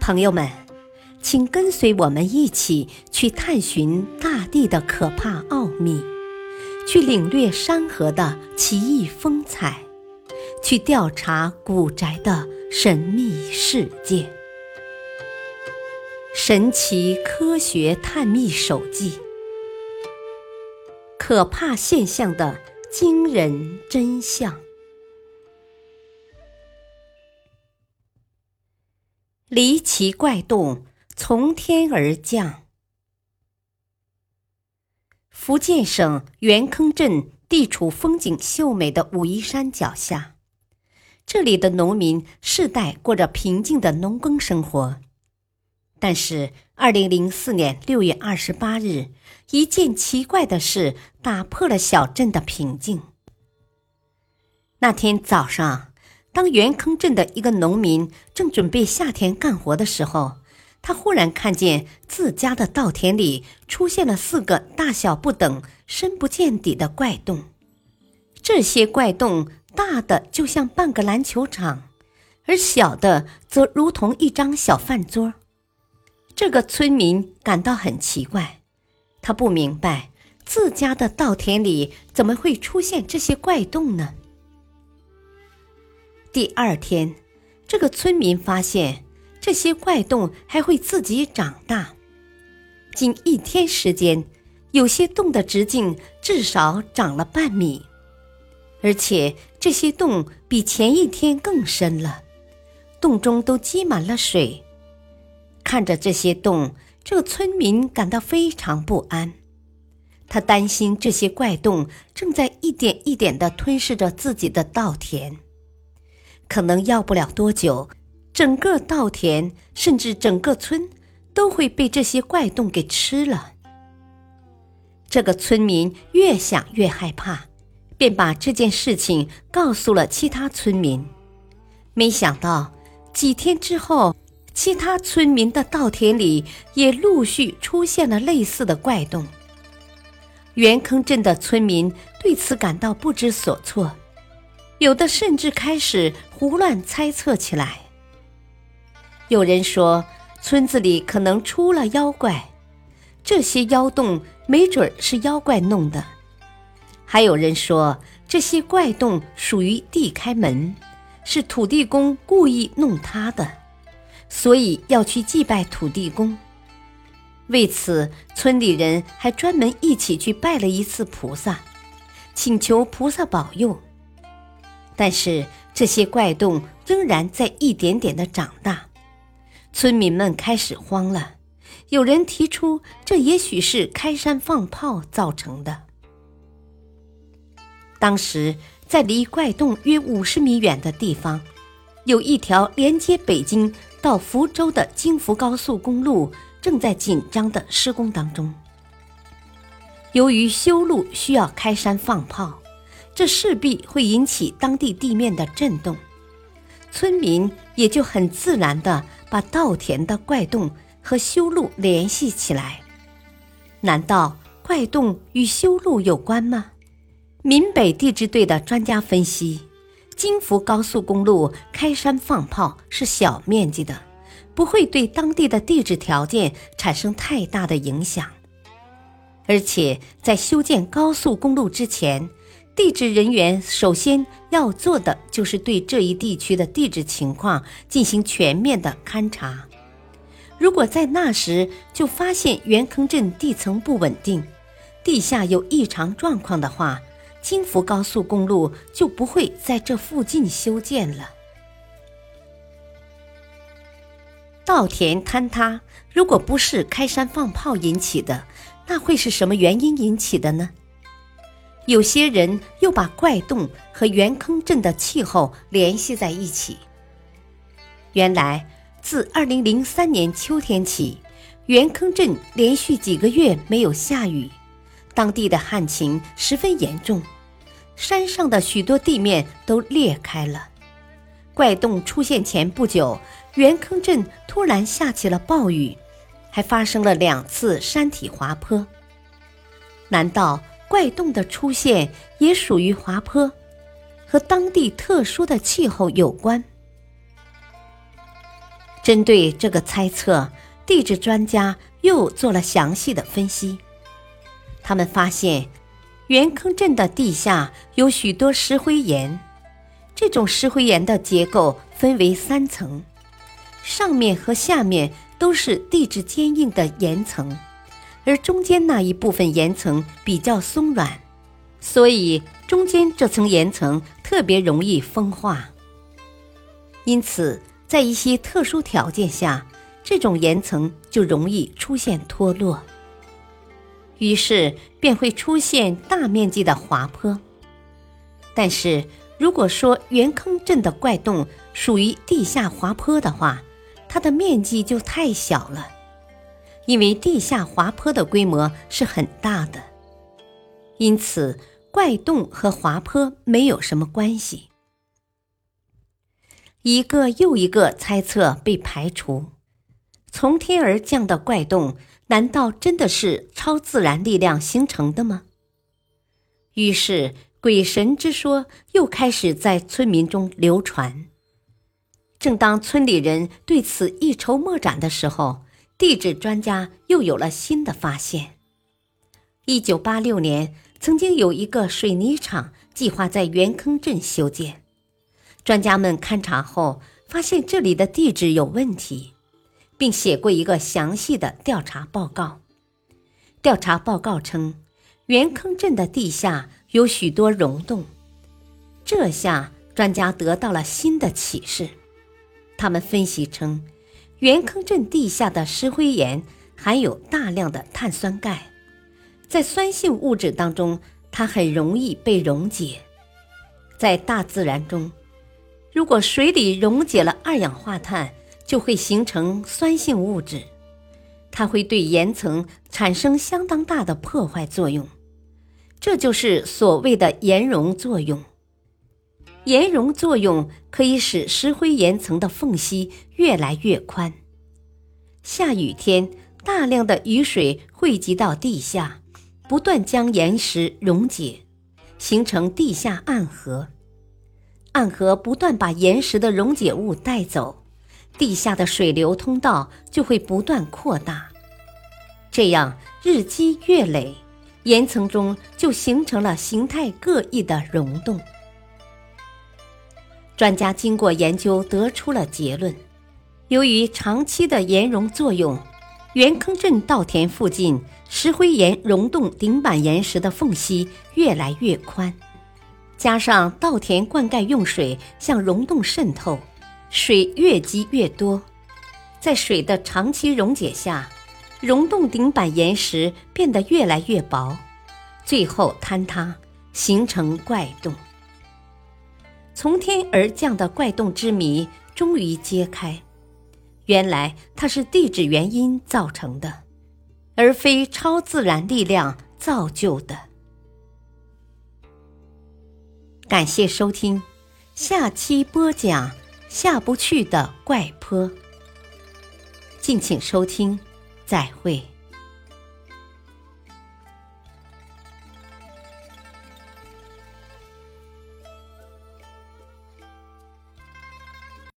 朋友们，请跟随我们一起去探寻大地的可怕奥秘，去领略山河的奇异风采，去调查古宅的神秘世界。《神奇科学探秘手记》：可怕现象的惊人真相。离奇怪洞从天而降。福建省元坑镇地处风景秀美的武夷山脚下，这里的农民世代过着平静的农耕生活。但是，二零零四年六月二十八日，一件奇怪的事打破了小镇的平静。那天早上。当元坑镇的一个农民正准备下田干活的时候，他忽然看见自家的稻田里出现了四个大小不等、深不见底的怪洞。这些怪洞大的就像半个篮球场，而小的则如同一张小饭桌。这个村民感到很奇怪，他不明白自家的稻田里怎么会出现这些怪洞呢？第二天，这个村民发现这些怪洞还会自己长大。仅一天时间，有些洞的直径至少长了半米，而且这些洞比前一天更深了，洞中都积满了水。看着这些洞，这个村民感到非常不安，他担心这些怪洞正在一点一点地吞噬着自己的稻田。可能要不了多久，整个稻田甚至整个村都会被这些怪洞给吃了。这个村民越想越害怕，便把这件事情告诉了其他村民。没想到几天之后，其他村民的稻田里也陆续出现了类似的怪洞。元坑镇的村民对此感到不知所措。有的甚至开始胡乱猜测起来。有人说，村子里可能出了妖怪，这些妖洞没准是妖怪弄的；还有人说，这些怪洞属于地开门，是土地公故意弄塌的，所以要去祭拜土地公。为此，村里人还专门一起去拜了一次菩萨，请求菩萨保佑。但是这些怪洞仍然在一点点的长大，村民们开始慌了。有人提出，这也许是开山放炮造成的。当时，在离怪洞约五十米远的地方，有一条连接北京到福州的京福高速公路正在紧张的施工当中。由于修路需要开山放炮。这势必会引起当地地面的震动，村民也就很自然地把稻田的怪洞和修路联系起来。难道怪洞与修路有关吗？闽北地质队的专家分析，京福高速公路开山放炮是小面积的，不会对当地的地质条件产生太大的影响，而且在修建高速公路之前。地质人员首先要做的就是对这一地区的地质情况进行全面的勘察。如果在那时就发现元坑镇地层不稳定，地下有异常状况的话，京福高速公路就不会在这附近修建了。稻田坍塌，如果不是开山放炮引起的，那会是什么原因引起的呢？有些人又把怪洞和元坑镇的气候联系在一起。原来，自2003年秋天起，元坑镇连续几个月没有下雨，当地的旱情十分严重，山上的许多地面都裂开了。怪洞出现前不久，元坑镇突然下起了暴雨，还发生了两次山体滑坡。难道？怪洞的出现也属于滑坡，和当地特殊的气候有关。针对这个猜测，地质专家又做了详细的分析。他们发现，元坑镇的地下有许多石灰岩，这种石灰岩的结构分为三层，上面和下面都是地质坚硬的岩层，而中间那一部分岩层比较松软，所以中间这层岩层特别容易风化。因此，在一些特殊条件下，这种岩层就容易出现脱落，于是便会出现大面积的滑坡。但是，如果说圆坑镇的怪洞属于地下滑坡的话，它的面积就太小了，因为地下滑坡的规模是很大的，因此怪洞和滑坡没有什么关系。一个又一个猜测被排除，从天而降的怪洞，难道真的是超自然力量形成的吗？于是鬼神之说又开始在村民中流传。正当村里人对此一筹莫展的时候，地质专家又有了新的发现。一九八六年，曾经有一个水泥厂计划在元坑镇修建。专家们勘察后发现这里的地质有问题，并写过一个详细的调查报告。调查报告称，元坑镇的地下有许多溶洞。这下专家得到了新的启示。他们分析称，元坑镇地下的石灰岩含有大量的碳酸钙，在酸性物质当中，它很容易被溶解。在大自然中。如果水里溶解了二氧化碳，就会形成酸性物质，它会对岩层产生相当大的破坏作用，这就是所谓的岩溶作用。岩溶作用可以使石灰岩层的缝隙越来越宽。下雨天，大量的雨水汇集到地下，不断将岩石溶解，形成地下暗河。暗河不断把岩石的溶解物带走，地下的水流通道就会不断扩大。这样日积月累，岩层中就形成了形态各异的溶洞。专家经过研究得出了结论：由于长期的岩溶作用，元坑镇稻田附近石灰岩溶洞顶板岩石的缝隙越来越宽。加上稻田灌溉用水向溶洞渗透，水越积越多，在水的长期溶解下，溶洞顶板岩石变得越来越薄，最后坍塌，形成怪洞。从天而降的怪洞之谜终于揭开，原来它是地质原因造成的，而非超自然力量造就的。感谢收听，下期播讲下不去的怪坡。敬请收听，再会。